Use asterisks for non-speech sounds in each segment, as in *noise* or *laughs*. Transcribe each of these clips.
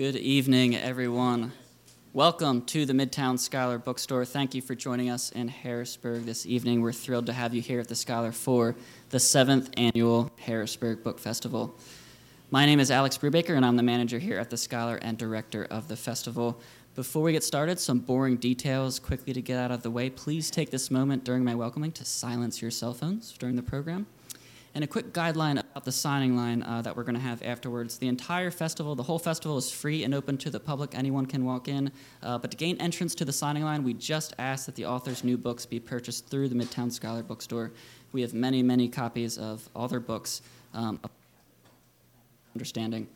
Good evening, everyone. Welcome to the Midtown Scholar Bookstore. Thank you for joining us in Harrisburg this evening. We're thrilled to have you here at the Scholar for the seventh annual Harrisburg Book Festival. My name is Alex Brubaker, and I'm the manager here at the Scholar and director of the festival. Before we get started, some boring details quickly to get out of the way. Please take this moment during my welcoming to silence your cell phones during the program. And a quick guideline about the signing line uh, that we're going to have afterwards. The entire festival, the whole festival is free and open to the public. Anyone can walk in. Uh, but to gain entrance to the signing line, we just ask that the author's new books be purchased through the Midtown Scholar Bookstore. We have many, many copies of all their books. Um, understanding.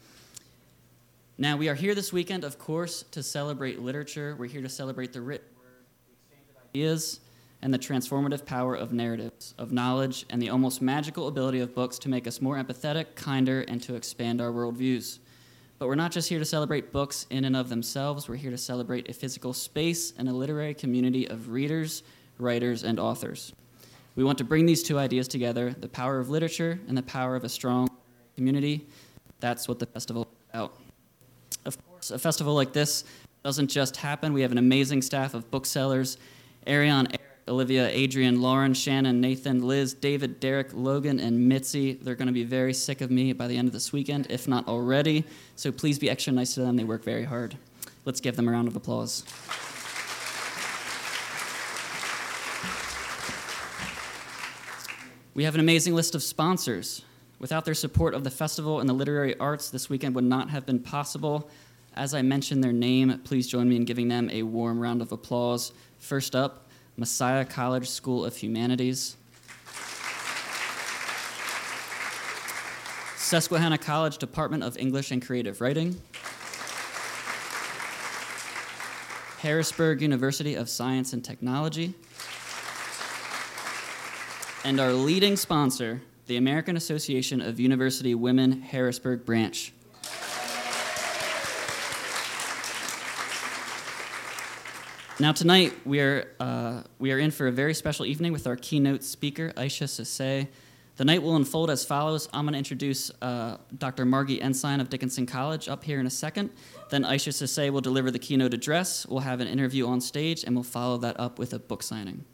Now, we are here this weekend, of course, to celebrate literature. We're here to celebrate the written word, the exchange of ideas, and the transformative power of narratives, of knowledge, and the almost magical ability of books to make us more empathetic, kinder, and to expand our worldviews. But we're not just here to celebrate books in and of themselves, we're here to celebrate a physical space and a literary community of readers, writers, and authors. We want to bring these two ideas together the power of literature and the power of a strong community. That's what the festival is about. Of course, a festival like this doesn't just happen. We have an amazing staff of booksellers. Ariane Olivia, Adrian, Lauren, Shannon, Nathan, Liz, David, Derek, Logan, and Mitzi. They're going to be very sick of me by the end of this weekend, if not already. So please be extra nice to them. They work very hard. Let's give them a round of applause. We have an amazing list of sponsors. Without their support of the festival and the literary arts, this weekend would not have been possible. As I mentioned their name, please join me in giving them a warm round of applause. First up, Messiah College School of Humanities, Susquehanna College Department of English and Creative Writing, Harrisburg University of Science and Technology, and our leading sponsor, the American Association of University Women Harrisburg Branch. Now, tonight, we are, uh, we are in for a very special evening with our keynote speaker, Isha Sesay. The night will unfold as follows. I'm going to introduce uh, Dr. Margee Ensign of Dickinson College up here in a second. Then Isha Sesay will deliver the keynote address. We'll have an interview on stage, and we'll follow that up with a book signing.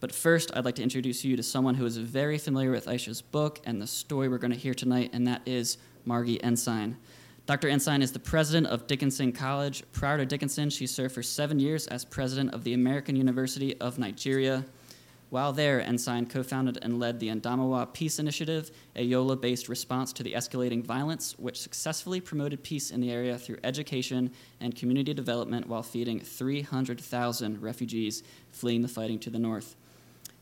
But first, I'd like to introduce you to someone who is very familiar with Isha's book and the story we're going to hear tonight, and that is Margee Ensign. Dr. Ensign is the president of Dickinson College. Prior to Dickinson, she served for seven years as president of the American University of Nigeria. While there, Ensign co founded and led the Adamawa Peace Initiative, a Yola based response to the escalating violence, which successfully promoted peace in the area through education and community development while feeding 300,000 refugees fleeing the fighting to the north.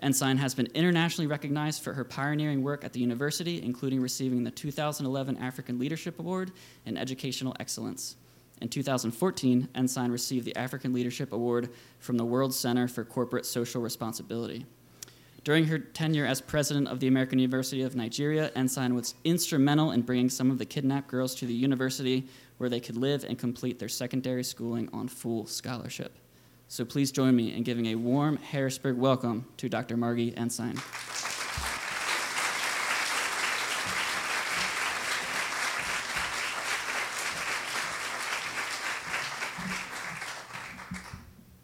Ensign has been internationally recognized for her pioneering work at the university, including receiving the 2011 African Leadership Award in Educational Excellence. In 2014, Ensign received the African Leadership Award from the World Center for Corporate Social Responsibility. During her tenure as president of the American University of Nigeria, Ensign was instrumental in bringing some of the kidnapped girls to the university where they could live and complete their secondary schooling on full scholarship. So please join me in giving a warm Harrisburg welcome to Dr. Margee Ensign.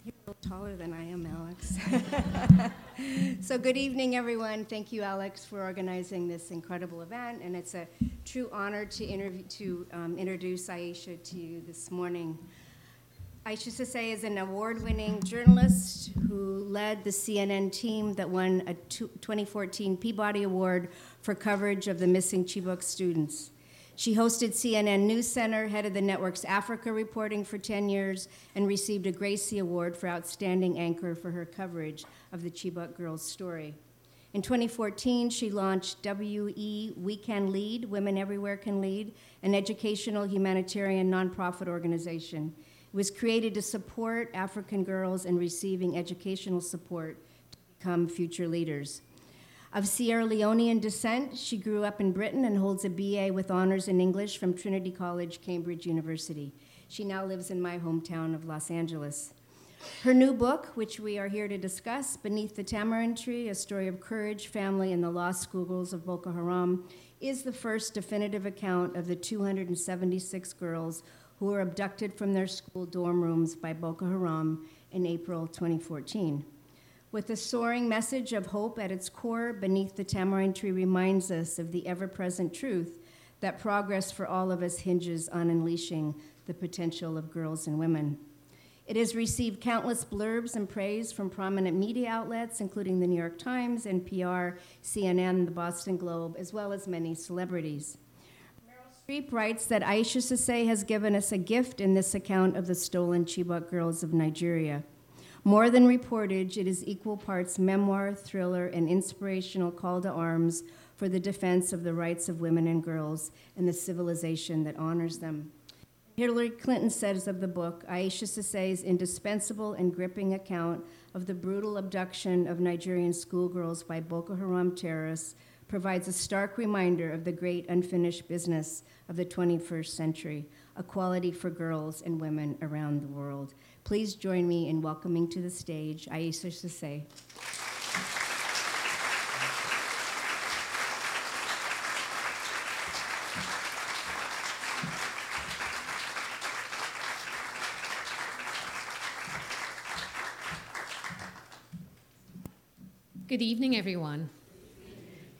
You're a little taller than I am, Alex. *laughs* so, good evening, everyone. Thank you, Alex, for organizing this incredible event. And it's a true honor to, interview, to um, introduce Isha to you this morning. Isha Sesay is an award winning journalist who led the CNN team that won a 2014 Peabody Award for coverage of the missing Chibok students. She hosted CNN News Center, headed the network's Africa reporting for 10 years, and received a Gracie Award for Outstanding Anchor for her coverage of the Chibok girls' story. In 2014, she launched WE We Can Lead, Women Everywhere Can Lead, an educational humanitarian nonprofit organization. It was created to support African girls in receiving educational support to become future leaders. Of Sierra Leonean descent, she grew up in Britain and holds a BA with honors in English from Trinity College, Cambridge University. She now lives in my hometown of Los Angeles. Her new book, which we are here to discuss, Beneath the Tamarind Tree A Story of Courage, Family, and the Lost Schools of Boko Haram, is the first definitive account of the 276 girls who were abducted from their school dorm rooms by Boko Haram in April 2014. With a soaring message of hope at its core, Beneath the Tamarind Tree reminds us of the ever present truth that progress for all of us hinges on unleashing the potential of girls and women. It has received countless blurbs and praise from prominent media outlets, including the New York Times, NPR, CNN, the Boston Globe, as well as many celebrities. Streep writes that Isha Sesay has given us a gift in this account of the stolen Chibok girls of Nigeria. More than reportage, it is equal parts memoir, thriller, and inspirational call to arms for the defense of the rights of women and girls and the civilization that honors them. Hillary Clinton says of the book, Isha Sesay's indispensable and gripping account of the brutal abduction of Nigerian schoolgirls by Boko Haram terrorists provides a stark reminder of the great unfinished business of the 21st century equality for girls and women around the world. Please join me in welcoming to the stage Isha Sesay. Good evening, everyone.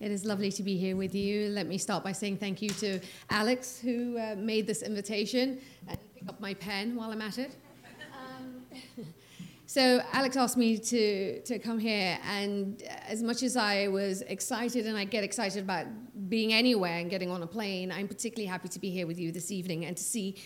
It is lovely to be here with you. Let me start by saying thank you to Alex, who uh, made this invitation, and pick up my pen while I'm at it. Um, *laughs* so, Alex asked me to, to come here, and as much as I was excited, and I get excited about being anywhere and getting on a plane, I'm particularly happy to be here with you this evening and to see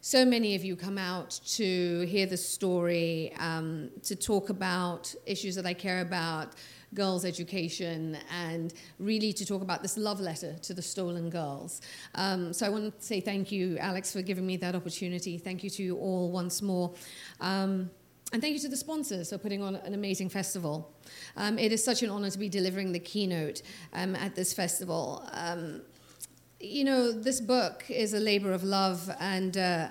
so many of you come out to hear the story, um, to talk about issues that I care about, girls' education and really to talk about this love letter to the stolen girls. Um, so I want to say thank you, Alex, for giving me that opportunity. Thank you to you all once more. Um, and thank you to the sponsors for putting on an amazing festival. Um, it is such an honor to be delivering the keynote um, at this festival. Um, you know, this book is a labor of love, and uh,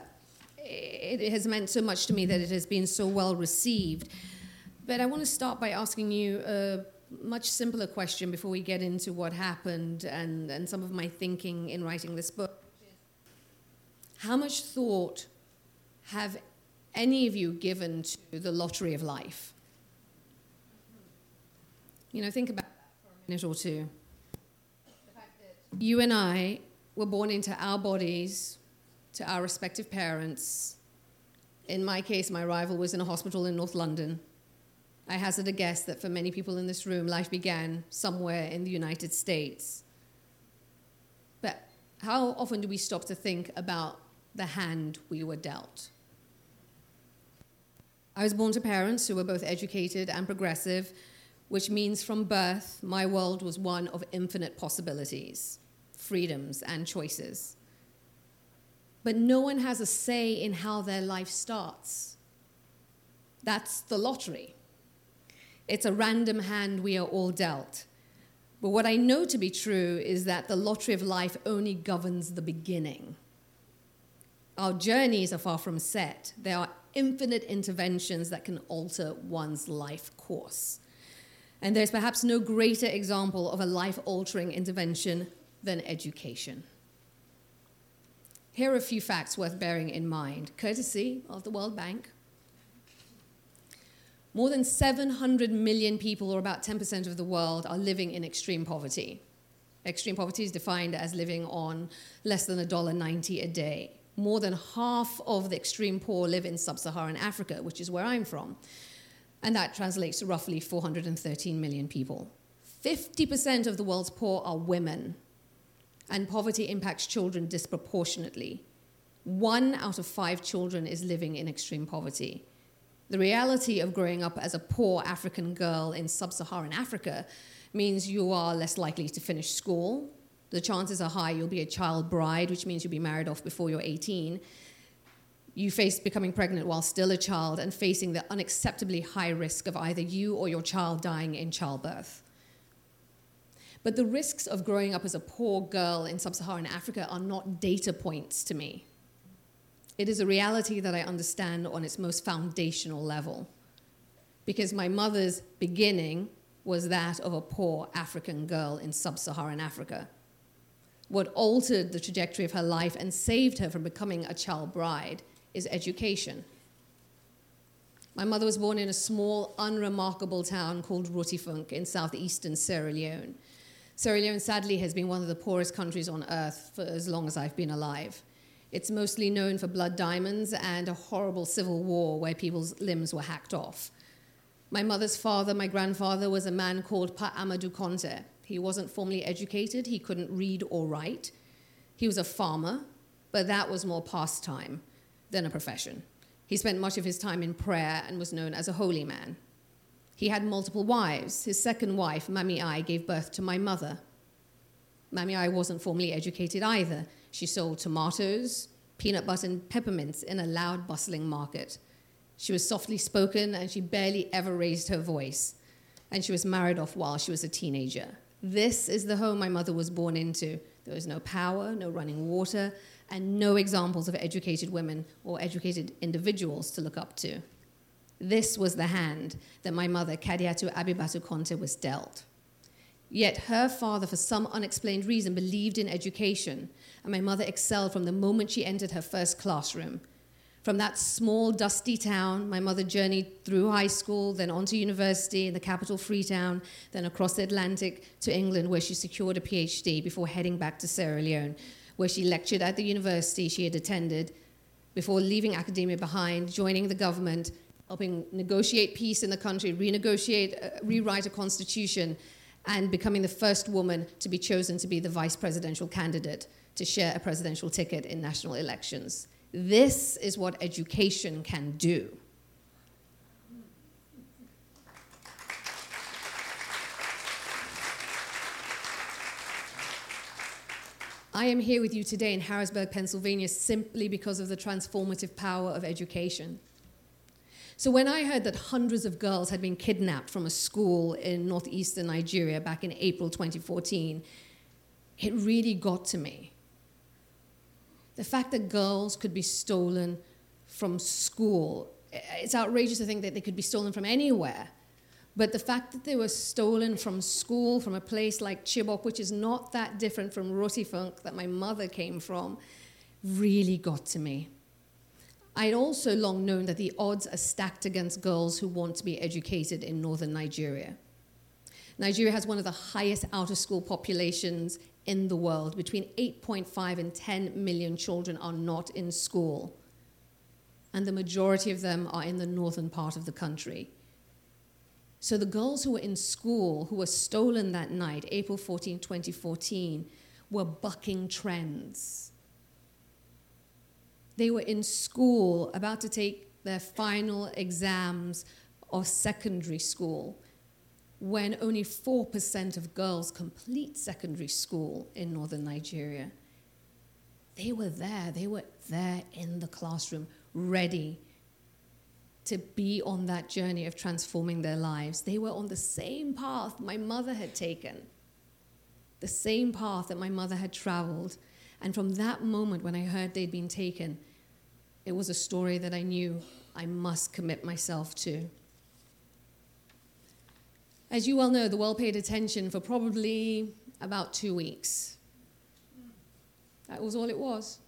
it has meant so much to me that it has been so well received. But I want to start by asking you a much simpler question before we get into what happened and, and some of my thinking in writing this book. How much thought have any of you given to the lottery of life? You know, think about that for a minute or two. You and I were born into our bodies, to our respective parents. In my case, my rival was in a hospital in North London. I hazard a guess that for many people in this room, life began somewhere in the United States. But how often do we stop to think about the hand we were dealt? I was born to parents who were both educated and progressive, which means from birth, my world was one of infinite possibilities, freedoms, and choices. But no one has a say in how their life starts. That's the lottery. It's a random hand we are all dealt. But what I know to be true is that the lottery of life only governs the beginning. Our journeys are far from set. There are infinite interventions that can alter one's life course. And there's perhaps no greater example of a life altering intervention than education. Here are a few facts worth bearing in mind, courtesy of the World Bank. More than 700 million people, or about 10% of the world, are living in extreme poverty. Extreme poverty is defined as living on less than $1.90 a day. More than half of the extreme poor live in sub Saharan Africa, which is where I'm from. And that translates to roughly 413 million people. 50% of the world's poor are women, and poverty impacts children disproportionately. One out of five children is living in extreme poverty. The reality of growing up as a poor African girl in sub Saharan Africa means you are less likely to finish school. The chances are high you'll be a child bride, which means you'll be married off before you're 18. You face becoming pregnant while still a child and facing the unacceptably high risk of either you or your child dying in childbirth. But the risks of growing up as a poor girl in sub Saharan Africa are not data points to me. It is a reality that I understand on its most foundational level. Because my mother's beginning was that of a poor African girl in sub Saharan Africa. What altered the trajectory of her life and saved her from becoming a child bride is education. My mother was born in a small, unremarkable town called Rotifunk in southeastern Sierra Leone. Sierra Leone, sadly, has been one of the poorest countries on earth for as long as I've been alive. It's mostly known for blood diamonds and a horrible civil war where people's limbs were hacked off. My mother's father, my grandfather, was a man called Pa Amadou Conte. He wasn't formally educated, he couldn't read or write. He was a farmer, but that was more pastime than a profession. He spent much of his time in prayer and was known as a holy man. He had multiple wives. His second wife, Mami I, gave birth to my mother. Mami I wasn't formally educated either. She sold tomatoes, peanut butter, and peppermints in a loud, bustling market. She was softly spoken and she barely ever raised her voice. And she was married off while she was a teenager. This is the home my mother was born into. There was no power, no running water, and no examples of educated women or educated individuals to look up to. This was the hand that my mother, Kadiatu Abibatu Conte, was dealt. Yet her father, for some unexplained reason, believed in education, and my mother excelled from the moment she entered her first classroom. From that small, dusty town, my mother journeyed through high school, then on to university in the capital, Freetown, then across the Atlantic to England, where she secured a PhD before heading back to Sierra Leone, where she lectured at the university she had attended before leaving academia behind, joining the government, helping negotiate peace in the country, renegotiate, uh, rewrite a constitution, and becoming the first woman to be chosen to be the vice presidential candidate to share a presidential ticket in national elections. This is what education can do. I am here with you today in Harrisburg, Pennsylvania, simply because of the transformative power of education. So, when I heard that hundreds of girls had been kidnapped from a school in northeastern Nigeria back in April 2014, it really got to me. The fact that girls could be stolen from school, it's outrageous to think that they could be stolen from anywhere. But the fact that they were stolen from school, from a place like Chibok, which is not that different from Rotifunk that my mother came from, really got to me. I'd also long known that the odds are stacked against girls who want to be educated in northern Nigeria. Nigeria has one of the highest out of school populations in the world. Between 8.5 and 10 million children are not in school, and the majority of them are in the northern part of the country. So the girls who were in school, who were stolen that night, April 14, 2014, were bucking trends. They were in school about to take their final exams of secondary school when only 4% of girls complete secondary school in northern Nigeria. They were there, they were there in the classroom, ready to be on that journey of transforming their lives. They were on the same path my mother had taken, the same path that my mother had traveled. And from that moment when I heard they'd been taken, it was a story that I knew I must commit myself to. As you well know, the world paid attention for probably about two weeks. That was all it was.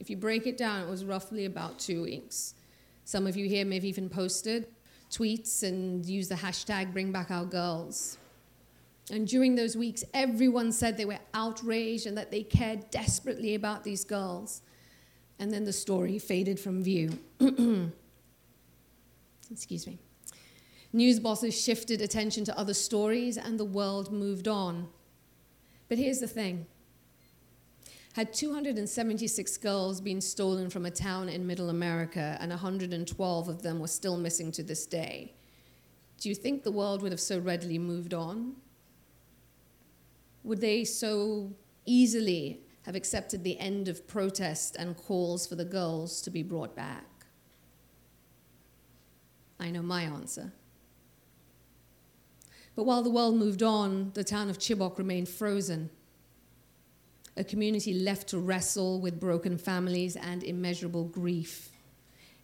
If you break it down, it was roughly about two weeks. Some of you here may have even posted tweets and used the hashtag Bring Back Our Girls. And during those weeks, everyone said they were outraged and that they cared desperately about these girls. And then the story faded from view. *clears throat* Excuse me. News bosses shifted attention to other stories and the world moved on. But here's the thing had 276 girls been stolen from a town in middle America and 112 of them were still missing to this day, do you think the world would have so readily moved on? Would they so easily have accepted the end of protest and calls for the girls to be brought back? I know my answer. But while the world moved on, the town of Chibok remained frozen a community left to wrestle with broken families and immeasurable grief.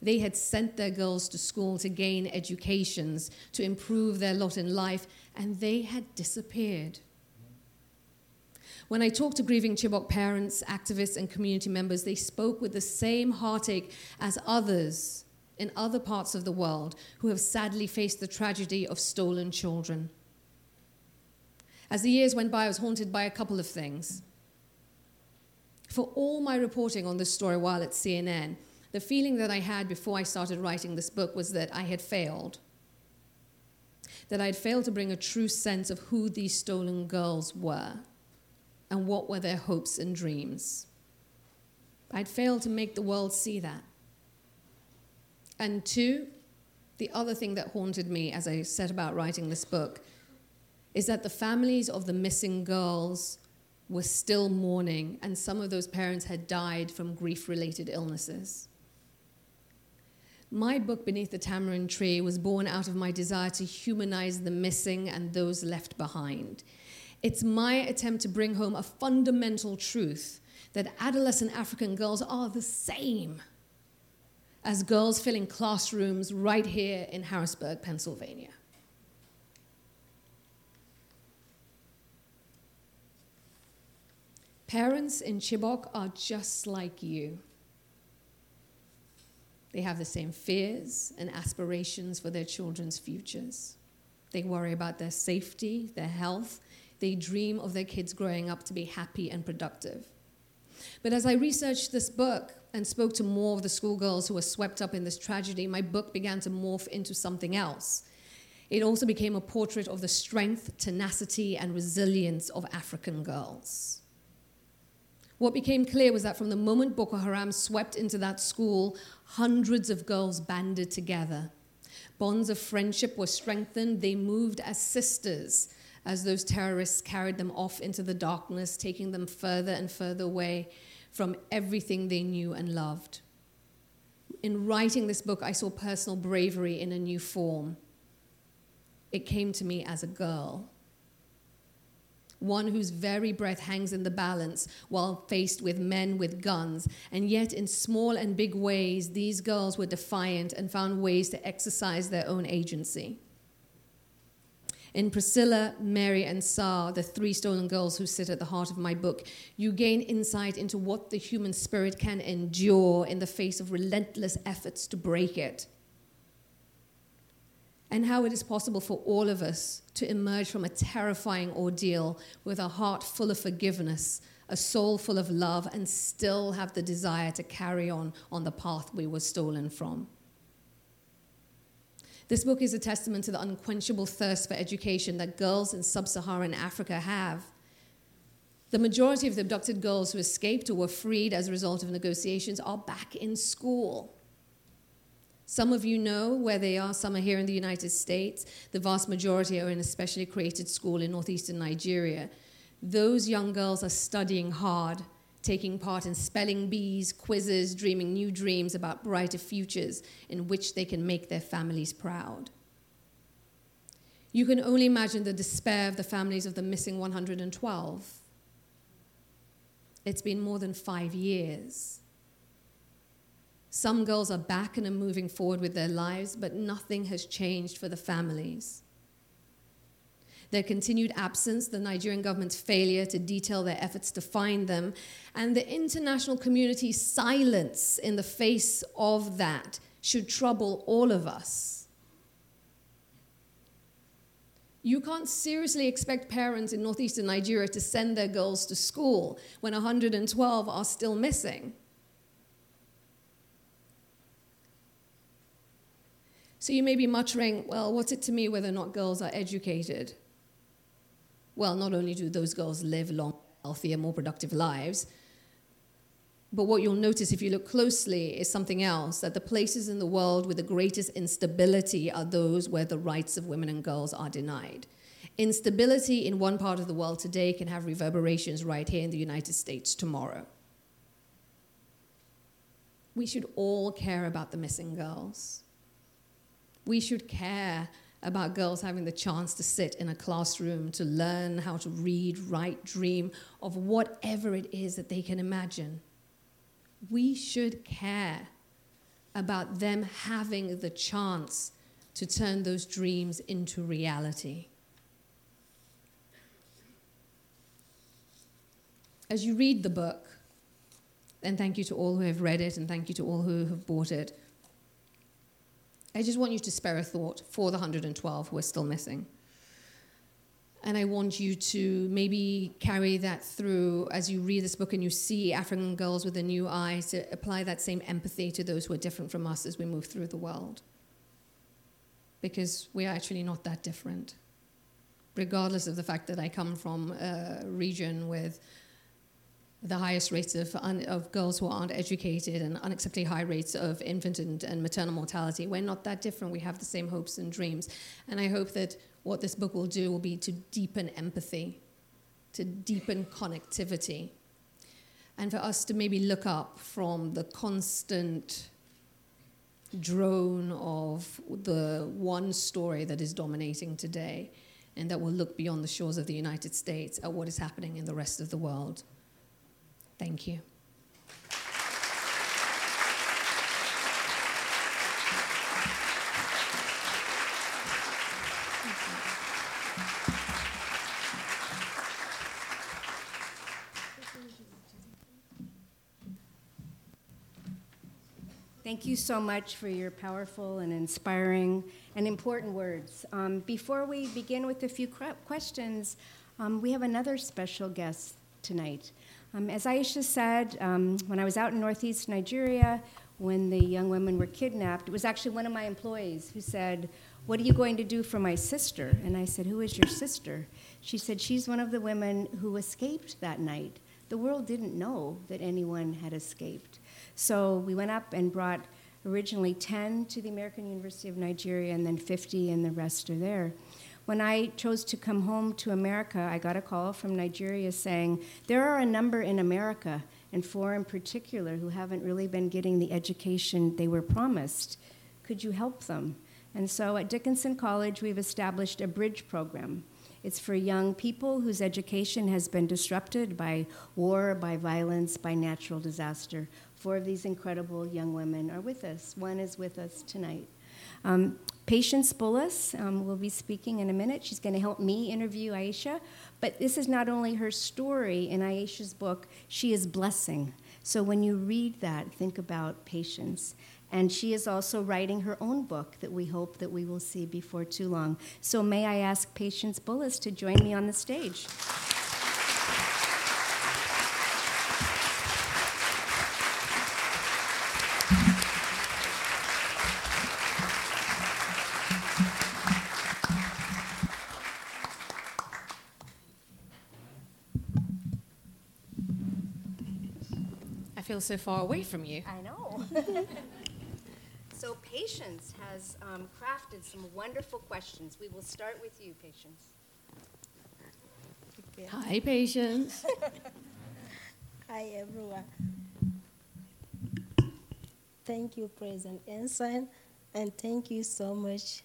They had sent their girls to school to gain educations, to improve their lot in life, and they had disappeared. When I talked to grieving Chibok parents, activists, and community members, they spoke with the same heartache as others in other parts of the world who have sadly faced the tragedy of stolen children. As the years went by, I was haunted by a couple of things. For all my reporting on this story while at CNN, the feeling that I had before I started writing this book was that I had failed. That I had failed to bring a true sense of who these stolen girls were and what were their hopes and dreams. I'd failed to make the world see that. And two, the other thing that haunted me as I set about writing this book is that the families of the missing girls were still mourning, and some of those parents had died from grief related illnesses. My book, Beneath the Tamarind Tree, was born out of my desire to humanize the missing and those left behind. It's my attempt to bring home a fundamental truth that adolescent African girls are the same as girls filling classrooms right here in Harrisburg, Pennsylvania. Parents in Chibok are just like you. They have the same fears and aspirations for their children's futures. They worry about their safety, their health. They dream of their kids growing up to be happy and productive. But as I researched this book and spoke to more of the schoolgirls who were swept up in this tragedy, my book began to morph into something else. It also became a portrait of the strength, tenacity, and resilience of African girls. What became clear was that from the moment Boko Haram swept into that school, hundreds of girls banded together. Bonds of friendship were strengthened. They moved as sisters as those terrorists carried them off into the darkness, taking them further and further away from everything they knew and loved. In writing this book, I saw personal bravery in a new form. It came to me as a girl one whose very breath hangs in the balance while faced with men with guns. And yet, in small and big ways, these girls were defiant and found ways to exercise their own agency. In Priscilla, Mary, and Saa, the three stolen girls who sit at the heart of my book, you gain insight into what the human spirit can endure in the face of relentless efforts to break it and how it is possible for all of us to emerge from a terrifying ordeal with a heart full of forgiveness, a soul full of love, and still have the desire to carry on on the path we were stolen from. This book is a testament to the unquenchable thirst for education that girls in sub Saharan Africa have. The majority of the abducted girls who escaped or were freed as a result of negotiations are back in school. Some of you know where they are. Some are here in the United States. The vast majority are in a specially created school in northeastern Nigeria. Those young girls are studying hard, taking part in spelling bees, quizzes, dreaming new dreams about brighter futures in which they can make their families proud. You can only imagine the despair of the families of the missing 112. It's been more than five years. Some girls are back and are moving forward with their lives, but nothing has changed for the families. Their continued absence, the Nigerian government's failure to detail their efforts to find them, and the international community's silence in the face of that should trouble all of us. You can't seriously expect parents in northeastern Nigeria to send their girls to school when 112 are still missing. So you may be muttering, well, what's it to me whether or not girls are educated? Well, not only do those girls live long, healthier, more productive lives, but what you'll notice if you look closely is something else that the places in the world with the greatest instability are those where the rights of women and girls are denied. Instability in one part of the world today can have reverberations right here in the United States tomorrow. We should all care about the missing girls. We should care about girls having the chance to sit in a classroom to learn how to read, write, dream of whatever it is that they can imagine. We should care about them having the chance to turn those dreams into reality. as you read the book, and thank you to all who have read it, and thank you to all who have bought it. I just want you to spare a thought for the 112 who are still missing. And I want you to maybe carry that through as you read this book and you see African girls with a new eye, to apply that same empathy to those who are different from us as we move through the world. Because we are actually not that different. Regardless of the fact that I come from a region with the highest rates of, un, of girls who aren't educated and unacceptably high rates of infant and, and maternal mortality. We're not that different. We have the same hopes and dreams. And I hope that what this book will do will be to deepen empathy, to deepen connectivity, and for us to maybe look up from the constant drone of the one story that is dominating today and that will look beyond the shores of the United States at what is happening in the rest of the world. Thank you. Thank you so much for your powerful and inspiring and important words. Um, before we begin with a few questions, um, we have another special guest tonight. Um, as Isha said, um, when I was out in northeast Nigeria, when the young women were kidnapped, it was actually one of my employees who said, What are you going to do for my sister? And I said, Who is your sister? She said, She's one of the women who escaped that night. The world didn't know that anyone had escaped. So we went up and brought originally 10 to the American University of Nigeria and then 50, and the rest are there. When I chose to come home to America, I got a call from Nigeria saying, There are a number in America, and four in particular, who haven't really been getting the education they were promised. Could you help them? And so at Dickinson College, we've established a bridge program. It's for young people whose education has been disrupted by war, by violence, by natural disaster. Four of these incredible young women are with us. One is with us tonight. Um, Patience Bullis um, will be speaking in a minute. She's going to help me interview Isha. But this is not only her story in Isha's book, she is blessing. So when you read that, think about patience. And she is also writing her own book that we hope that we will see before too long. So may I ask Patience Bullis to join me on the stage. Feel so far away from you. I know. *laughs* so, Patience has um, crafted some wonderful questions. We will start with you, Patience. Hi, Patience. *laughs* Hi, everyone. Thank you, President Ensign, and thank you so much,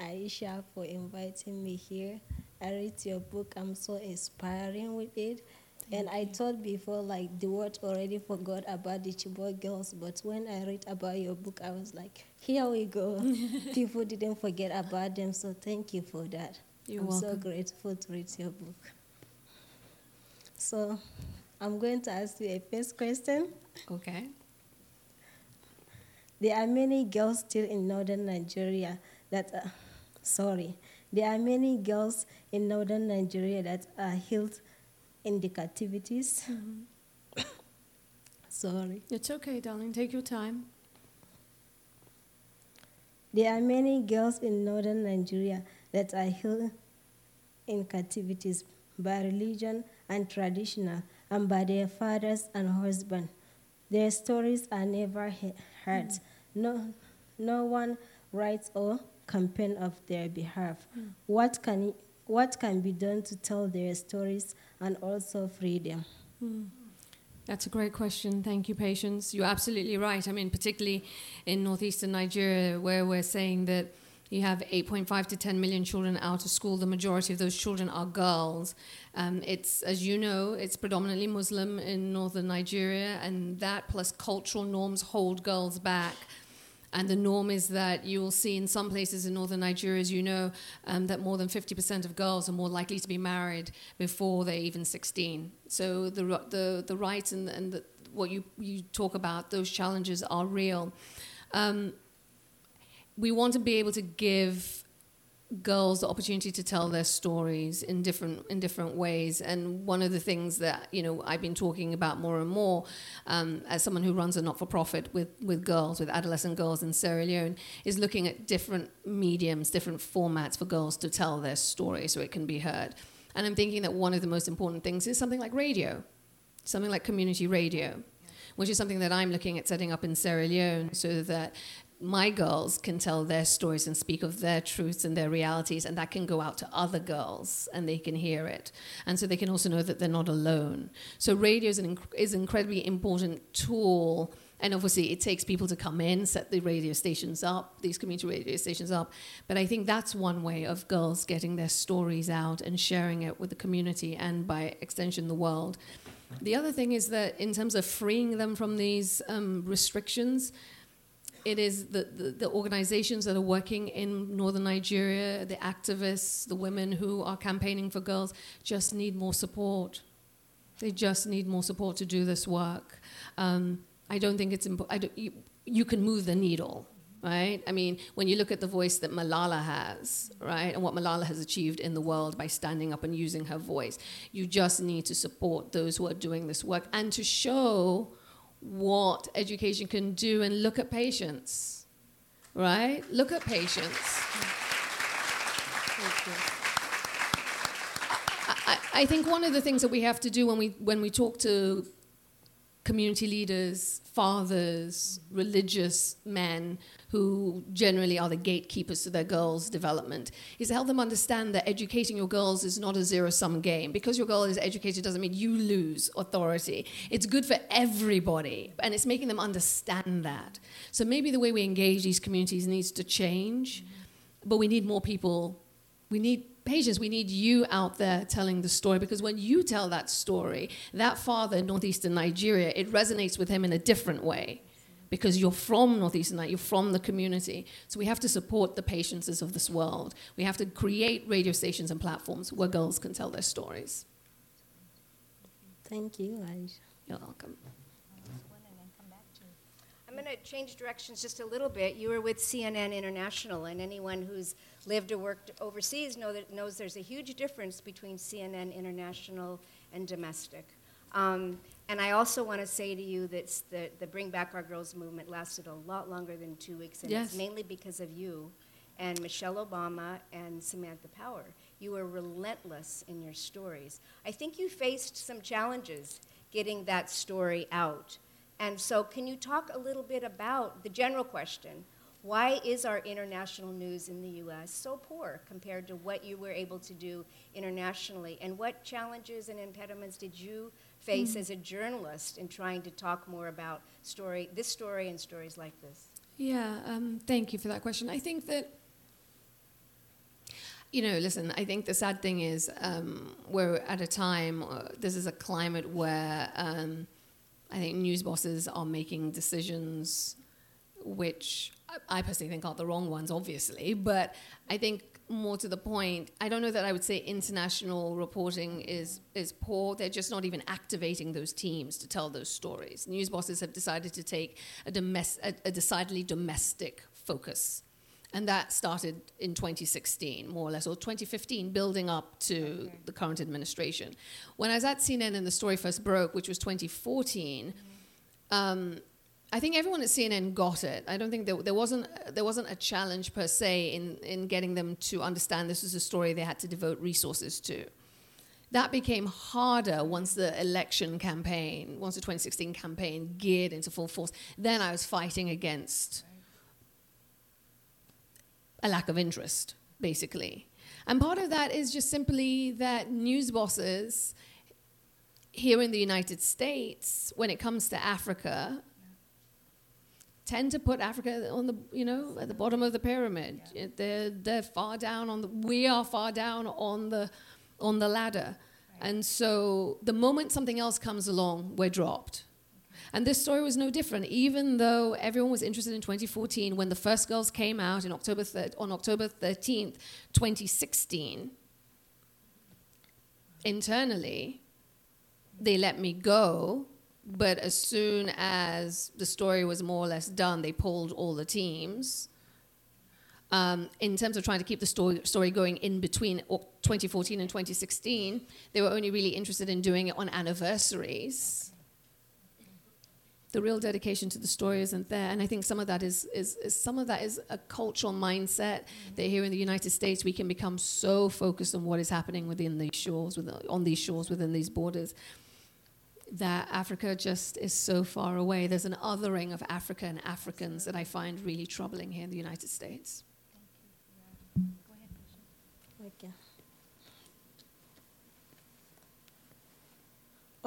Isha, for inviting me here. I read your book. I'm so inspiring with it and I thought before, like, the world already forgot about the Chibok girls, but when I read about your book, I was like, here we go. *laughs* People didn't forget about them, so thank you for that. You're I'm welcome. so grateful to read your book. So, I'm going to ask you a first question. Okay. There are many girls still in northern Nigeria that are, sorry, there are many girls in northern Nigeria that are held in the captivities. Mm-hmm. *laughs* Sorry. It's okay, darling. Take your time. There are many girls in northern Nigeria that are held in captivities by religion and traditional and by their fathers and husbands. Their stories are never he- heard. Mm. No, no one writes or campaign of their behalf. Mm. What can what can be done to tell their stories and also freedom? Hmm. That's a great question. Thank you, Patience. You're absolutely right. I mean, particularly in northeastern Nigeria, where we're saying that you have 8.5 to 10 million children out of school. The majority of those children are girls. Um, it's, as you know, it's predominantly Muslim in northern Nigeria, and that plus cultural norms hold girls back. And the norm is that you will see in some places in northern Nigeria, as you know, um, that more than 50% of girls are more likely to be married before they're even 16. So the, the, the rights and, and the, what you, you talk about, those challenges are real. Um, we want to be able to give girls the opportunity to tell their stories in different in different ways. And one of the things that you know I've been talking about more and more um, as someone who runs a not-for-profit with with girls, with adolescent girls in Sierra Leone, is looking at different mediums, different formats for girls to tell their story so it can be heard. And I'm thinking that one of the most important things is something like radio, something like community radio which is something that I'm looking at setting up in Sierra Leone so that my girls can tell their stories and speak of their truths and their realities, and that can go out to other girls and they can hear it. And so they can also know that they're not alone. So, radio is an, inc- is an incredibly important tool. And obviously, it takes people to come in, set the radio stations up, these community radio stations up. But I think that's one way of girls getting their stories out and sharing it with the community and, by extension, the world. The other thing is that, in terms of freeing them from these um, restrictions, it is the, the, the, organizations that are working in northern Nigeria, the activists, the women who are campaigning for girls, just need more support. They just need more support to do this work. Um, I don't think it's important. You, you can move the needle, right? I mean, when you look at the voice that Malala has, right, and what Malala has achieved in the world by standing up and using her voice, you just need to support those who are doing this work and to show what education can do and look at Patience, right? Look at Patience. I, I think one of the things that we have to do when we, when we talk to community leaders, fathers, religious men who generally are the gatekeepers to their girls' development, is to help them understand that educating your girls is not a zero sum game. Because your girl is educated doesn't mean you lose authority. It's good for everybody, and it's making them understand that. So maybe the way we engage these communities needs to change, but we need more people. We need Patience, we need you out there telling the story because when you tell that story, that father in northeastern Nigeria, it resonates with him in a different way because you're from northeastern Nigeria, you're from the community. So we have to support the Patience of this world. We have to create radio stations and platforms where girls can tell their stories. Thank you, Isha. You're welcome. To change directions just a little bit. You were with CNN International, and anyone who's lived or worked overseas know that, knows there's a huge difference between CNN International and domestic. Um, and I also want to say to you that the, the Bring Back Our Girls movement lasted a lot longer than two weeks, and yes. it's mainly because of you and Michelle Obama and Samantha Power. You were relentless in your stories. I think you faced some challenges getting that story out. And so, can you talk a little bit about the general question? Why is our international news in the US so poor compared to what you were able to do internationally? And what challenges and impediments did you face mm. as a journalist in trying to talk more about story, this story and stories like this? Yeah, um, thank you for that question. I think that you know, listen, I think the sad thing is um, we're at a time, uh, this is a climate where um, I think news bosses are making decisions which I personally think are the wrong ones, obviously, but I think more to the point, I don't know that I would say international reporting is, is poor. They're just not even activating those teams to tell those stories. News bosses have decided to take a, domest- a, a decidedly domestic focus. And that started in 2016, more or less, or 2015, building up to okay. the current administration. When I was at CNN and the story first broke, which was 2014, mm-hmm. um, I think everyone at CNN got it. I don't think there, there, wasn't there wasn't a challenge per se in, in getting them to understand this was a story they had to devote resources to. That became harder once the election campaign, once the 2016 campaign geared into full force. Then I was fighting against a lack of interest, basically. And part of that is just simply that news bosses here in the United States, when it comes to Africa, tend to put Africa on the you know at the bottom of the pyramid. Yeah. They're they're far down on the we are far down on the on the ladder. Right. And so the moment something else comes along, we're dropped. And this story was no different, even though everyone was interested in 2014 when the first girls came out in October thir- on October 13th, 2016. Internally, they let me go, but as soon as the story was more or less done, they pulled all the teams. Um, in terms of trying to keep the story, story going in between 2014 and 2016, they were only really interested in doing it on anniversaries the real dedication to the story isn't there. And I think some of that is, is, is, some of that is a cultural mindset that here in the United States we can become so focused on what is happening within these shores, within, on these shores, within these borders, that Africa just is so far away. There's an othering of Africa and Africans that I find really troubling here in the United States. Okay.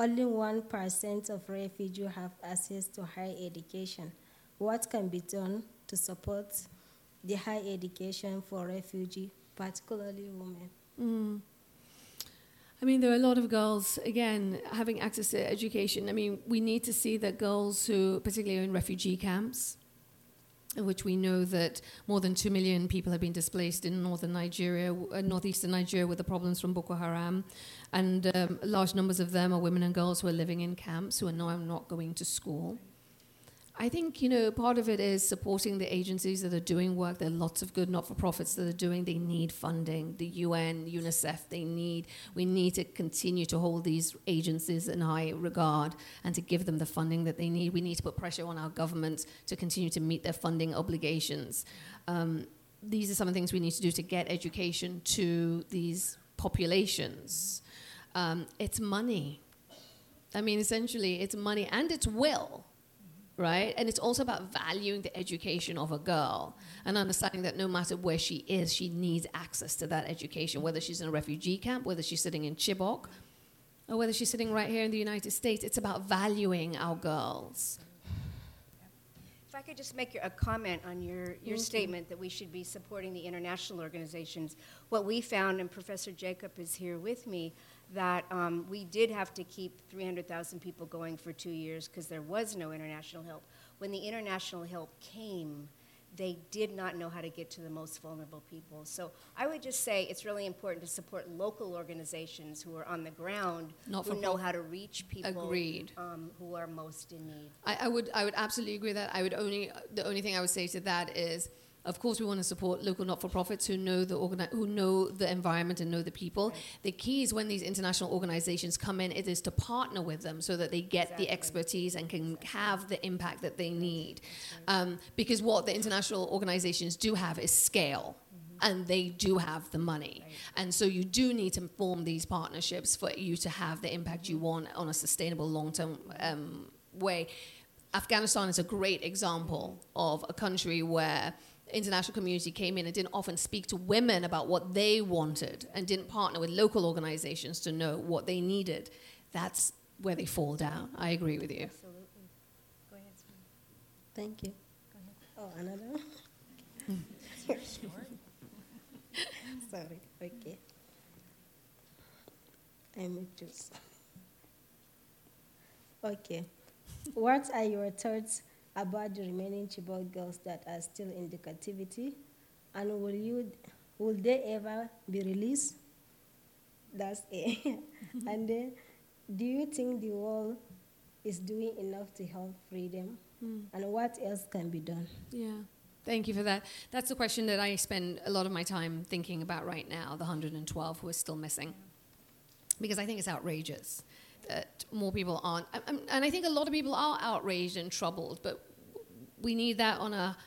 Only 1% of refugees have access to higher education. What can be done to support the higher education for refugees, particularly women? Mm. I mean, there are a lot of girls, again, having access to education. I mean, we need to see that girls who, particularly in refugee camps, which we know that more than 2 million people have been displaced in northern Nigeria, uh, northeastern Nigeria, with the problems from Boko Haram. And um, large numbers of them are women and girls who are living in camps who are now not going to school. I think, you know, part of it is supporting the agencies that are doing work. There are lots of good not-for-profits that are doing. They need funding. The UN, UNICEF, they need, we need to continue to hold these agencies in high regard and to give them the funding that they need. We need to put pressure on our governments to continue to meet their funding obligations. Um, these are some of the things we need to do to get education to these populations. Um, it's money. I mean, essentially, it's money and it's will right? And it's also about valuing the education of a girl and understanding that no matter where she is, she needs access to that education, whether she's in a refugee camp, whether she's sitting in Chibok, or whether she's sitting right here in the United States. It's about valuing our girls. If I could just make a comment on your, your mm-hmm. statement that we should be supporting the international organizations. What we found, and Professor Jacob is here with me, that um, we did have to keep 300,000 people going for two years because there was no international help. When the international help came, they did not know how to get to the most vulnerable people. So I would just say it's really important to support local organizations who are on the ground, Not who know how to reach people Agreed. Um, who are most in need. I, I, would I would absolutely agree with that. I would only the only thing I would say to that is of course, we want to support local not-for-profits who know the organi- who know the environment and know the people. Right. The key is when these international organizations come in, it is to partner with them so that they get exactly. the expertise and can exactly. have the impact that they need. Um, because what the international organizations do have is scale mm-hmm. and they do have the money. Right. And so you do need to form these partnerships for you to have the impact you want on a sustainable long term um, way. Afghanistan is a great example of a country where international community came in and didn't often speak to women about what they wanted and didn't partner with local organizations to know what they needed, that's where they fall down. I agree with you. Absolutely. Go ahead, Thank you. Go ahead. Oh, another *laughs* Sorry. Okay. I'm just. *laughs* Okay. What are your thoughts about the remaining Chibok girls that are still in the captivity, and will you, will they ever be released? That's it. *laughs* and then, do you think the world is doing enough to help freedom? Mm. And what else can be done? Yeah. Thank you for that. That's the question that I spend a lot of my time thinking about right now the 112 who are still missing. Because I think it's outrageous that more people aren't. And I think a lot of people are outraged and troubled, but we need that on a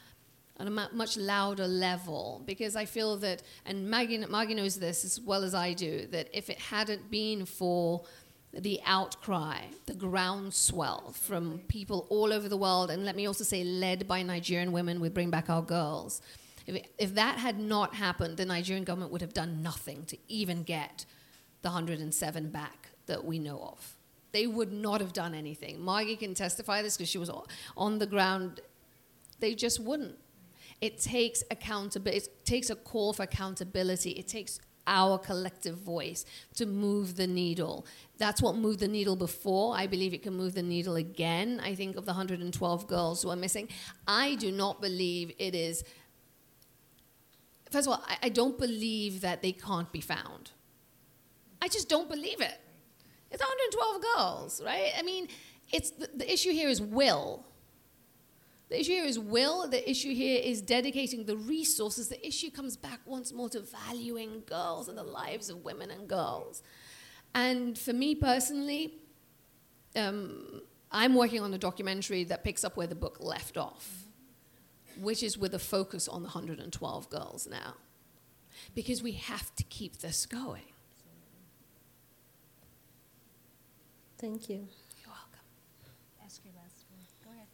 on a much louder level because I feel that, and Margee, Margee knows this as well as I do, that if it hadn't been for the outcry, the groundswell from people all over the world, and let me also say, led by Nigerian women with Bring Back Our Girls, if, it, if that had not happened, the Nigerian government would have done nothing to even get the 107 back that we know of. They would not have done anything. Margee can testify this because she was on the ground. They just wouldn't. It takes accountability. It takes a call for accountability. It takes our collective voice to move the needle. That's what moved the needle before. I believe it can move the needle again. I think of the 112 girls who are missing. I do not believe it is. First of all, I, I don't believe that they can't be found. I just don't believe it. It's 112 girls, right? I mean, it's the, the issue here is will. The issue here is will. The issue here is dedicating the resources. The issue comes back once more to valuing girls and the lives of women and girls. And for me personally, um, I'm working on a documentary that picks up where the book left off, which is with a focus on the 112 girls now. Because we have to keep this going. Thank you. You're welcome. Ask your last one. Go ahead.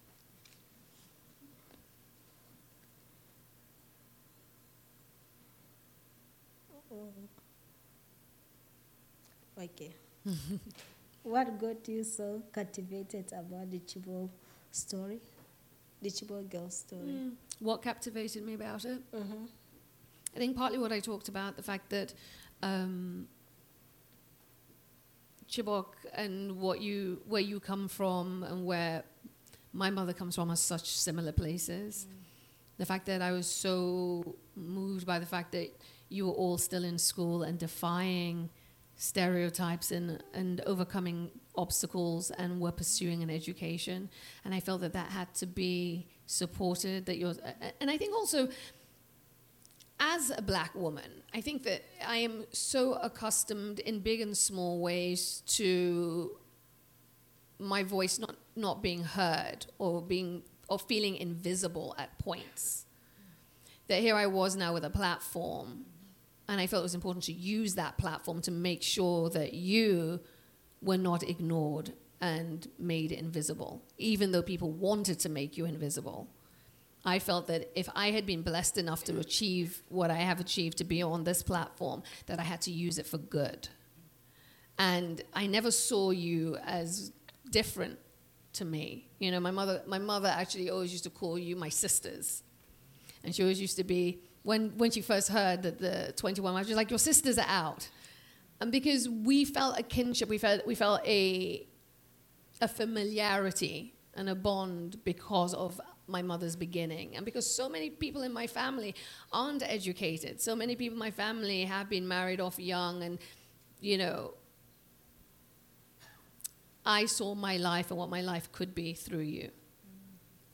Okay. *laughs* what got you so captivated about the Chibok story? The Chibok girl story? Mm. What captivated me about it? Mm-hmm. I think partly what I talked about, the fact that um, Chibok and what you, where you come from and where my mother comes from are such similar places. Mm. The fact that I was so moved by the fact that you were all still in school and defying stereotypes and, and overcoming obstacles and were pursuing an education. And I felt that that had to be supported. That you're, and I think also as a black woman, I think that I am so accustomed in big and small ways to my voice not, not being heard or being or feeling invisible at points. That here I was now with a platform, and I felt it was important to use that platform to make sure that you were not ignored and made invisible, even though people wanted to make you invisible. I felt that if I had been blessed enough to achieve what I have achieved to be on this platform, that I had to use it for good. And I never saw you as different to me. You know, my mother, my mother actually always used to call you my sisters. And she always used to be, when, when she first heard that the 21 wives, she was like, your sisters are out. And because we felt a kinship, we felt, we felt a, a familiarity and a bond because of my mother's beginning. And because so many people in my family aren't educated, so many people in my family have been married off young, and, you know, I saw my life and what my life could be through you.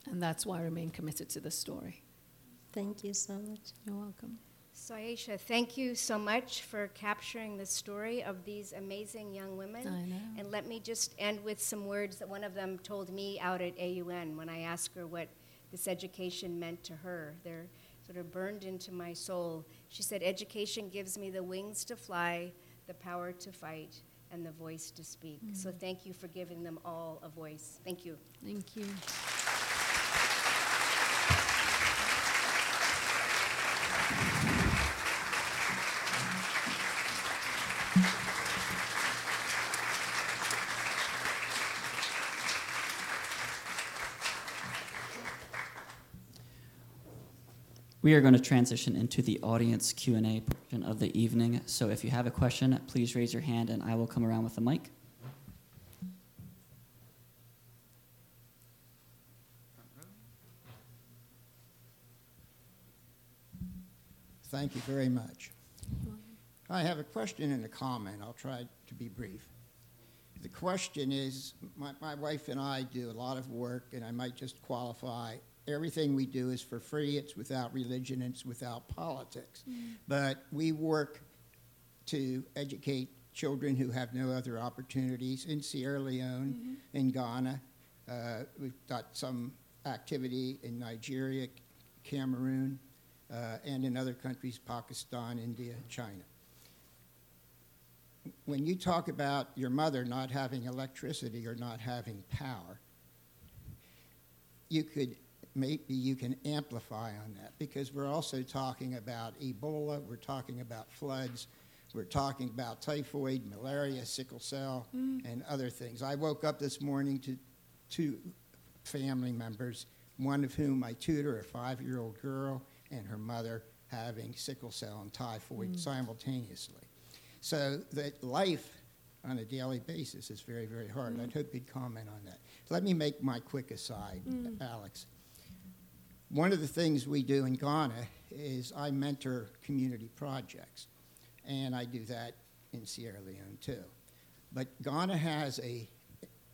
And that's why I remain committed to this story. Thank you so much. You're welcome. So, Isha, thank you so much for capturing the story of these amazing young women. I know. And let me just end with some words that one of them told me out at AUN when I asked her what this education meant to her. They're sort of burned into my soul. She said, Education gives me the wings to fly, the power to fight, and the voice to speak. So, mm. thank you for giving them all a voice. Thank you. Thank you. We are going to transition into the audience Q&A portion of the evening. So if you have a question, please raise your hand and I will come around with the mic. Thank you very much. I have a question and a comment. I'll try to be brief. The question is my, my wife and I do a lot of work, and I might just qualify everything we do is for free, it's without religion, it's without politics. But we work to educate children who have no other opportunities in Sierra Leone, in Ghana. Uh, we've got some activity in Nigeria, Cameroon, uh, and in other countries, Pakistan, India, China. When you talk about your mother not having electricity or not having power, you could maybe you can amplify on that because we're also talking about Ebola, we're talking about floods, we're talking about typhoid, malaria, sickle cell, mm. and other things. I woke up this morning to two family members, one of whom I tutor, a five year old girl, and her mother having sickle cell and typhoid mm. simultaneously. So that life on a daily basis is very, very hard. Mm. I'd hope you'd comment on that. Let me make my quick aside, Alex. One of the things we do in Ghana is I mentor community projects, and I do that in Sierra Leone too. But Ghana has a,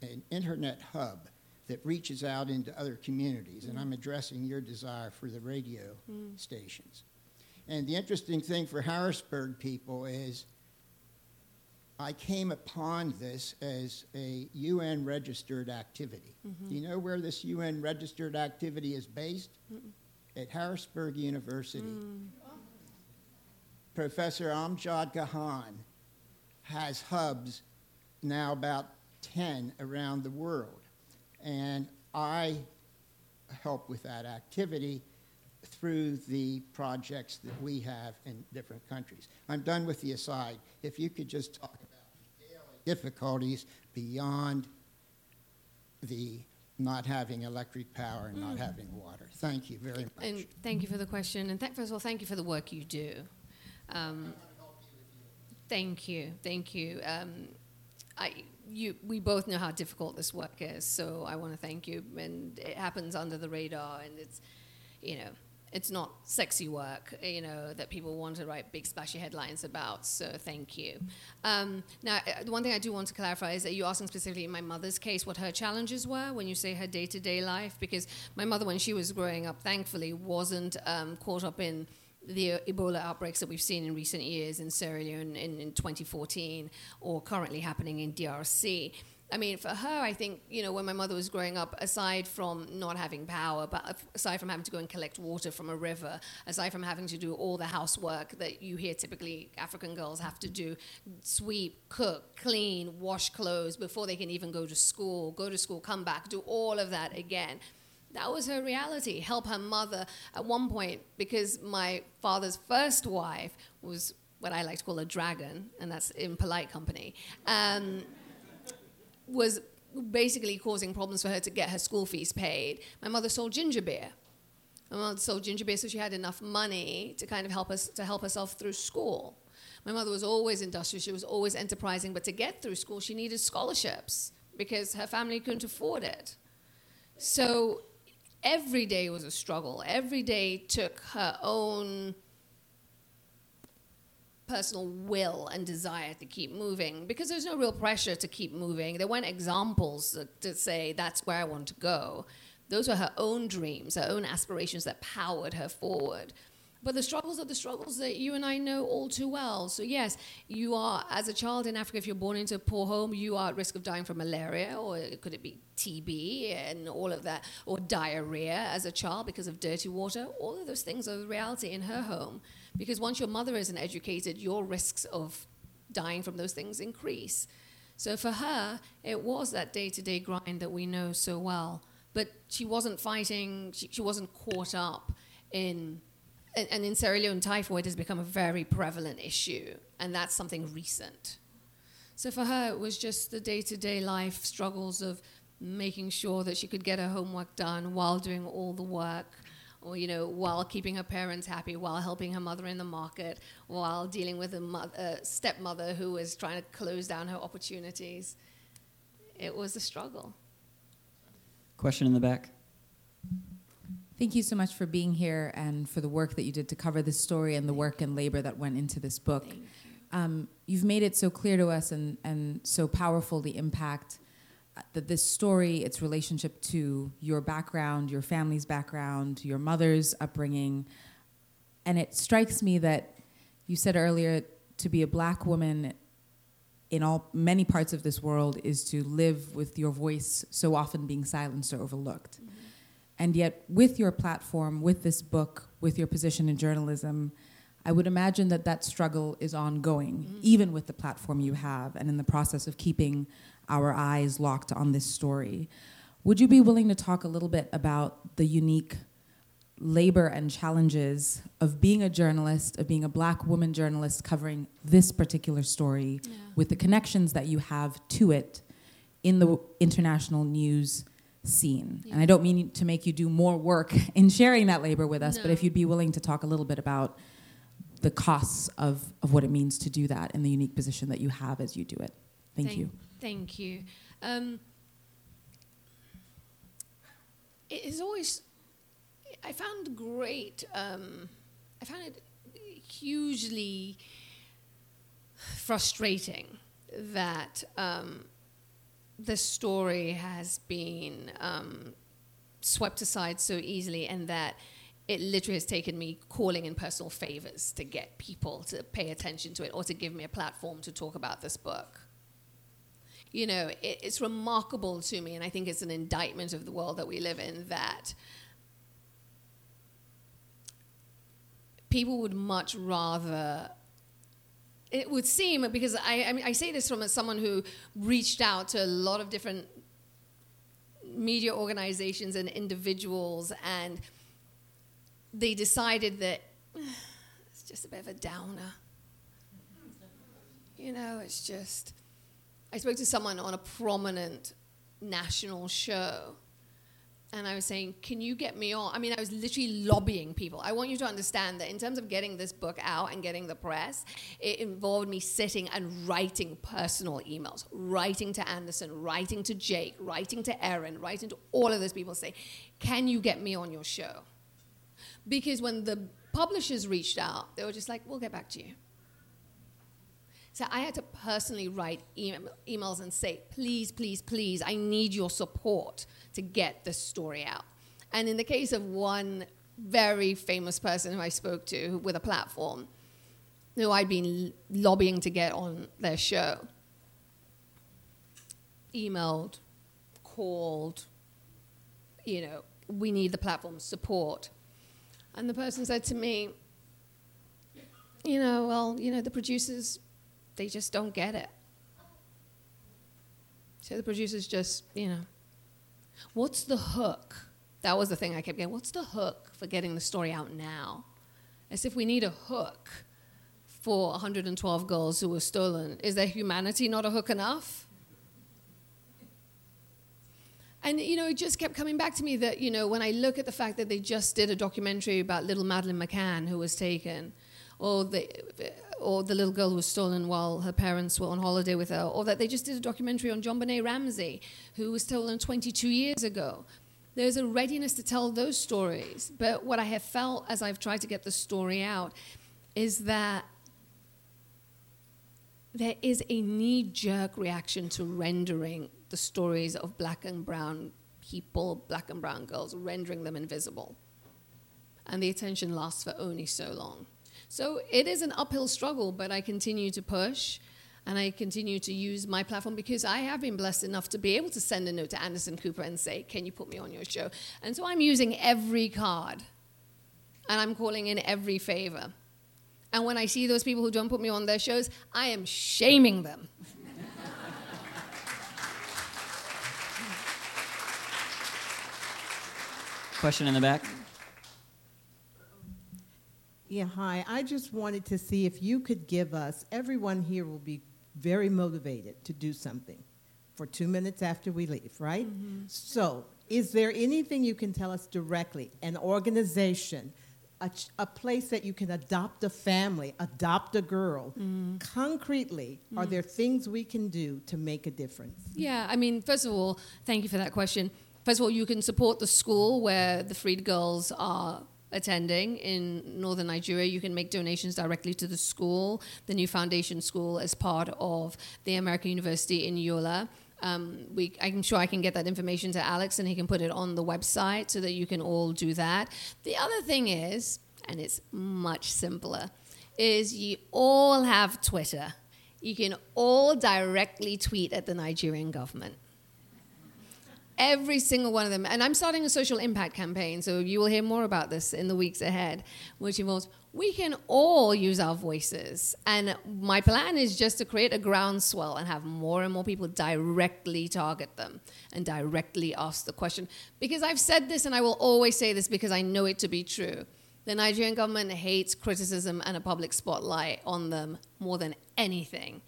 an internet hub that reaches out into other communities, and I'm mm. addressing your desire for the radio mm. stations. And the interesting thing for Harrisburg people is I came upon this as a UN registered activity. Mm-hmm. Do you know where this UN registered activity is based? At Harrisburg University. Mm. Professor Amjad Gahan has hubs now about 10 around the world. And I help with that activity through the projects that we have in different countries. I'm done with the aside. If you could just talk about the daily difficulties beyond the not having electric power and not having water. Thank you very much. And thank you for the question. And th- first of all, thank you for the work you do. Um, thank you, thank you. Um, I, you, we both know how difficult this work is, so I want to thank you. And it happens under the radar, and it's, you know, it's not sexy work, you know, that people want to write big splashy headlines about. So thank you. Um, now, uh, the one thing I do want to clarify is that you're asking specifically in my mother's case what her challenges were when you say her day-to-day life, because my mother, when she was growing up, thankfully wasn't um, caught up in the Ebola outbreaks that we've seen in recent years in Sierra Leone in, in 2014 or currently happening in DRC. I mean, for her, I think, you know, when my mother was growing up, aside from not having power, but aside from having to go and collect water from a river, aside from having to do all the housework that you hear typically African girls have to do sweep, cook, clean, wash clothes before they can even go to school, go to school, come back, do all of that again. That was her reality. Help her mother at one point, because my father's first wife was what I like to call a dragon, and that's in polite company. Um, was basically causing problems for her to get her school fees paid. My mother sold ginger beer. My mother sold ginger beer so she had enough money to kind of help us to help herself through school. My mother was always industrious, she was always enterprising, but to get through school she needed scholarships because her family couldn't afford it. So every day was a struggle. Every day took her own personal will and desire to keep moving because there's no real pressure to keep moving. There weren't examples to say that's where I want to go. Those were her own dreams, her own aspirations that powered her forward. But the struggles are the struggles that you and I know all too well. So, yes, you are, as a child in Africa, if you're born into a poor home, you are at risk of dying from malaria, or could it be TB and all of that, or diarrhea as a child because of dirty water. All of those things are the reality in her home. Because once your mother isn't educated, your risks of dying from those things increase. So for her, it was that day to day grind that we know so well. But she wasn't fighting, she, she wasn't caught up in, and, and in Sierra Leone, typhoid has become a very prevalent issue, and that's something recent. So for her, it was just the day to day life struggles of making sure that she could get her homework done while doing all the work or you know, while keeping her parents happy, while helping her mother in the market, while dealing with a mo- uh, stepmother who was trying to close down her opportunities. It was a struggle. Question in the back. Thank you so much for being here and for the work that you did to cover this story and the work and labor that went into this book. Thank you. Um, you've made it so clear to us and, and so powerful the impact that this story, its relationship to your background, your family's background, your mother's upbringing. And it strikes me that you said earlier to be a black woman in all many parts of this world is to live with your voice so often being silenced or overlooked. Mm-hmm. And yet, with your platform, with this book, with your position in journalism, I would imagine that that struggle is ongoing, mm-hmm. even with the platform you have and in the process of keeping our eyes locked on this story. Would you be willing to talk a little bit about the unique labor and challenges of being a journalist, of being a black woman journalist covering this particular story, Yeah. with the connections that you have to it in the international news scene? Yeah. And I don't mean to make you do more work *laughs* in sharing that labor with us, but if you'd be willing to talk a little bit about the costs of, of what it means to do that and the unique position that you have as you do it. Thank, you. Thank you. Um, it is always, I found great, um, I found it hugely frustrating that um, the story has been um, swept aside so easily and that it literally has taken me calling in personal favors to get people to pay attention to it or to give me a platform to talk about this book you know, it, it's remarkable to me, and I think it's an indictment of the world that we live in that people would much rather. It would seem because I, I, mean, I say this from someone who reached out to a lot of different media organizations and individuals, and they decided that it's just a bit of a downer. You know, it's just I spoke to someone on a prominent national show, and I was saying, Can you get me on? I mean, I was literally lobbying people. I want you to understand that in terms of getting this book out and getting the press, it involved me sitting and writing personal emails, writing to Anderson, writing to Jake, writing to Erin, writing to all of those people saying, Can you get me on your show? Because when the publishers reached out, they were just like, We'll get back to you. So I had to personally write email, emails and say, please, please, please, I need your support to get this story out. And in the case of one very famous person who I spoke to with a platform, who I'd been lobbying to get on their show, emailed, called, you know, we need the platform's support. And the person said to me, you know, well, you know, the producers, they just don't get it. So the producers just, you know, what's the hook? That was the thing I kept getting. What's the hook for getting the story out now? As if we need a hook for 112 girls who were stolen. Is their humanity not a hook enough? And you know, it just kept coming back to me that you know, when I look at the fact that they just did a documentary about little Madeleine McCann who was taken, or the or the little girl who was stolen while her parents were on holiday with her, or that they just did a documentary on JonBenét Ramsey who was stolen 22 years ago. There's a readiness to tell those stories, but what I have felt as I've tried to get the story out is that there is a knee-jerk reaction to rendering the stories of black and brown people, black and brown girls, rendering them invisible. And the attention lasts for only so long. So it is an uphill struggle, but I continue to push and I continue to use my platform because I have been blessed enough to be able to send a note to Anderson Cooper and say, Can you put me on your show? And so I'm using every card and I'm calling in every favor. And when I see those people who don't put me on their shows, I am shaming them. Question in the back. Yeah, hi. I just wanted to see if you could give us, everyone here will be very motivated to do something for two minutes after we leave, right? Mm-hmm. So, is there anything you can tell us directly, an organization, a, ch- a place that you can adopt a family, adopt a girl? Mm. Concretely, are there mm. things we can do to make a difference? Yeah, I mean, first of all, thank you for that question. First of all, you can support the school where the freed girls are attending in northern Nigeria. You can make donations directly to the school, the new foundation school, as part of the American University in Yola. Um, we, I'm sure I can get that information to Alex and he can put it on the website so that you can all do that. The other thing is, and it's much simpler, is you all have Twitter. You can all directly tweet at the Nigerian government. Every single one of them. And I'm starting a social impact campaign, so you will hear more about this in the weeks ahead, which involves we can all use our voices. And my plan is just to create a groundswell and have more and more people directly target them and directly ask the question. Because I've said this and I will always say this because I know it to be true. The Nigerian government hates criticism and a public spotlight on them more than anything.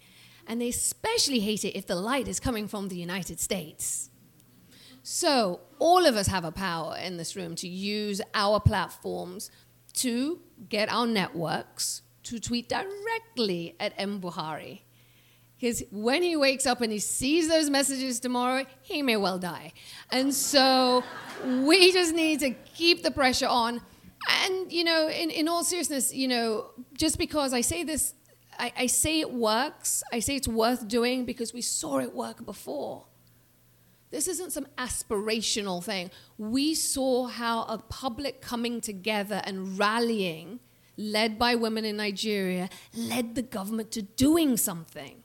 And they especially hate it if the light is coming from the United States. So, all of us have a power in this room to use our platforms to get our networks to tweet directly at M. Buhari. Because when he wakes up and he sees those messages tomorrow, he may well die. And so we just need to keep the pressure on. And, you know, in, in all seriousness, you know, just because I say this, I, I say it works, I say it's worth doing because we saw it work before. This isn't some aspirational thing. We saw how a public coming together and rallying, led by women in Nigeria, led the government to doing something.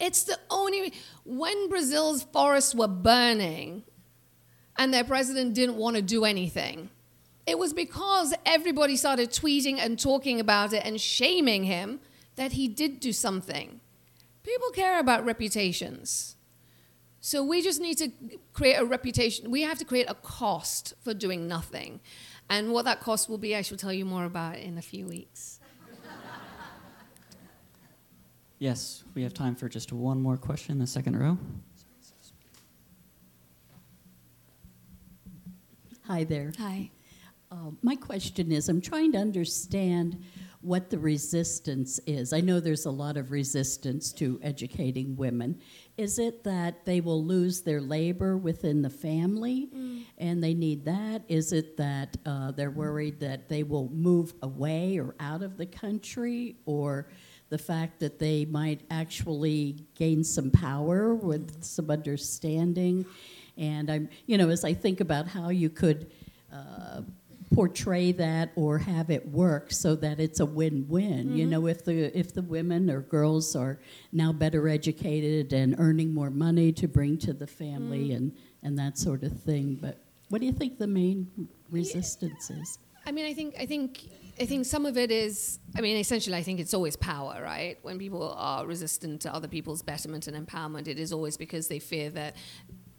It's the only when Brazil's forests were burning and their president didn't want to do anything. It was because everybody started tweeting and talking about it and shaming him that he did do something. People care about reputations. So we just need to create a reputation. We have to create a cost for doing nothing. And what that cost will be, I shall tell you more about in a few weeks. Yes, we have time for just one more question in the second row. Hi there. Hi. Uh, my question is I'm trying to understand what the resistance is. I know there's a lot of resistance to educating women. Is it that they will lose their labor within the family mm. and they need that? Is it that uh, they're worried that they will move away or out of the country? Or the fact that they might actually gain some power with some understanding? And I'm, you know, as I think about how you could. Uh, portray that or have it work so that it's a win-win. Mm-hmm. You know, if the if the women or girls are now better educated and earning more money to bring to the family mm-hmm. and and that sort of thing. But what do you think the main resistance yeah. is? I mean, I think I think I think some of it is. I mean, essentially, I think it's always power, right? When people are resistant to other people's betterment and empowerment, it is always because they fear that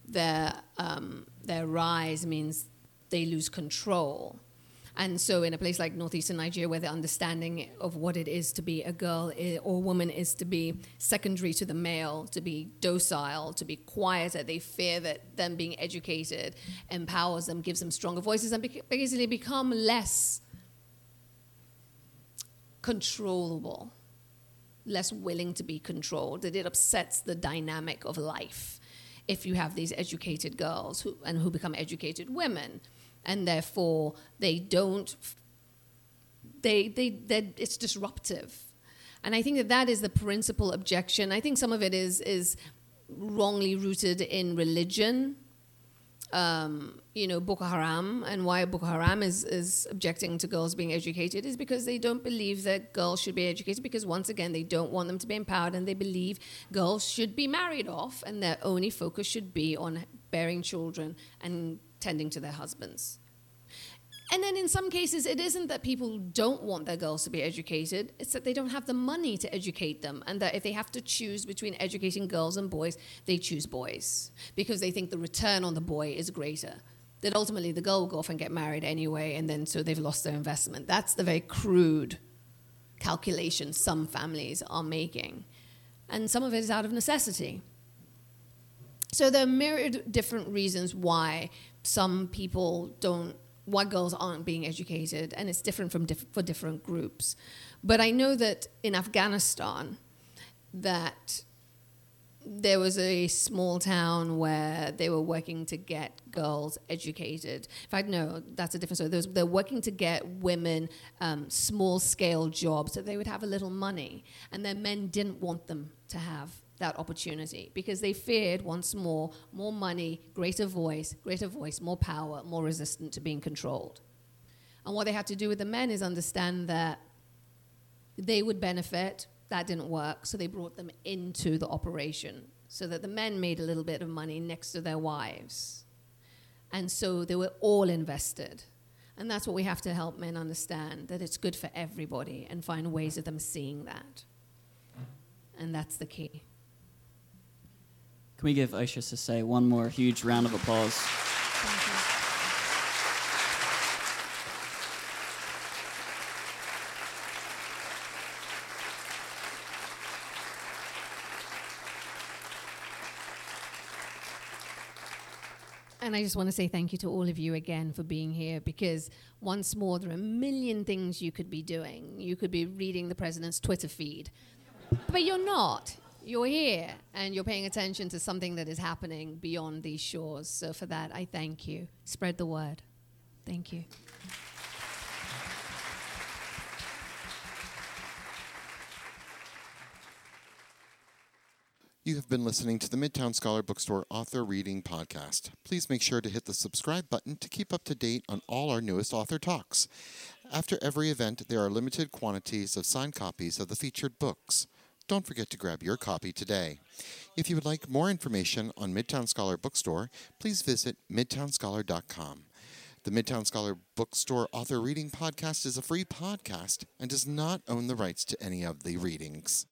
their um, their rise means they lose control. And so, in a place like northeastern Nigeria, where the understanding of what it is to be a girl or woman is to be secondary to the male, to be docile, to be quieter, they fear that them being educated empowers them, gives them stronger voices, and basically become less controllable, less willing to be controlled. That it upsets the dynamic of life if you have these educated girls who, and who become educated women and therefore they don't they they it's disruptive. And i think that that is the principal objection. I think some of it is is wrongly rooted in religion. Um, you know, Boko Haram and why Boko Haram is, is objecting to girls being educated is because they don't believe that girls should be educated because once again they don't want them to be empowered and they believe girls should be married off and their only focus should be on bearing children and tending to their husbands. And then in some cases, it isn't that people don't want their girls to be educated, it's that they don't have the money to educate them. And that if they have to choose between educating girls and boys, they choose boys because they think the return on the boy is greater. That ultimately the girl will go off and get married anyway, and then so they've lost their investment. That's the very crude calculation some families are making. And some of it is out of necessity. So there are myriad different reasons why some people don't white girls aren't being educated, and it's different from diff- for different groups. But I know that in Afghanistan, that there was a small town where they were working to get girls educated. In fact, no, that's a different story. Was, they're working to get women um, small scale jobs so they would have a little money. And their men didn't want them to have that opportunity because they feared once more more money, greater voice, greater voice, more power, more resistant to being controlled. And what they had to do with the men is understand that they would benefit. That didn't work, so they brought them into the operation so that the men made a little bit of money next to their wives. And so they were all invested. And that's what we have to help men understand that it's good for everybody and find ways of them seeing that. And that's the key. Can we give Isha Sesay one more huge round of applause? And I just want to say thank you to all of you again for being here because once more, there are a million things you could be doing. You could be reading the president's Twitter feed, but you're not. You're here and you're paying attention to something that is happening beyond these shores. So, for that, I thank you. Spread the word. Thank you. You have been listening to the Midtown Scholar Bookstore Author Reading Podcast. Please make sure to hit the subscribe button to keep up to date on all our newest author talks. After every event, there are limited quantities of signed copies of the featured books. Don't forget to grab your copy today. If you would like more information on Midtown Scholar Bookstore, please visit midtownscholar.com. The Midtown Scholar Bookstore Author Reading Podcast is a free podcast and does not own the rights to any of the readings.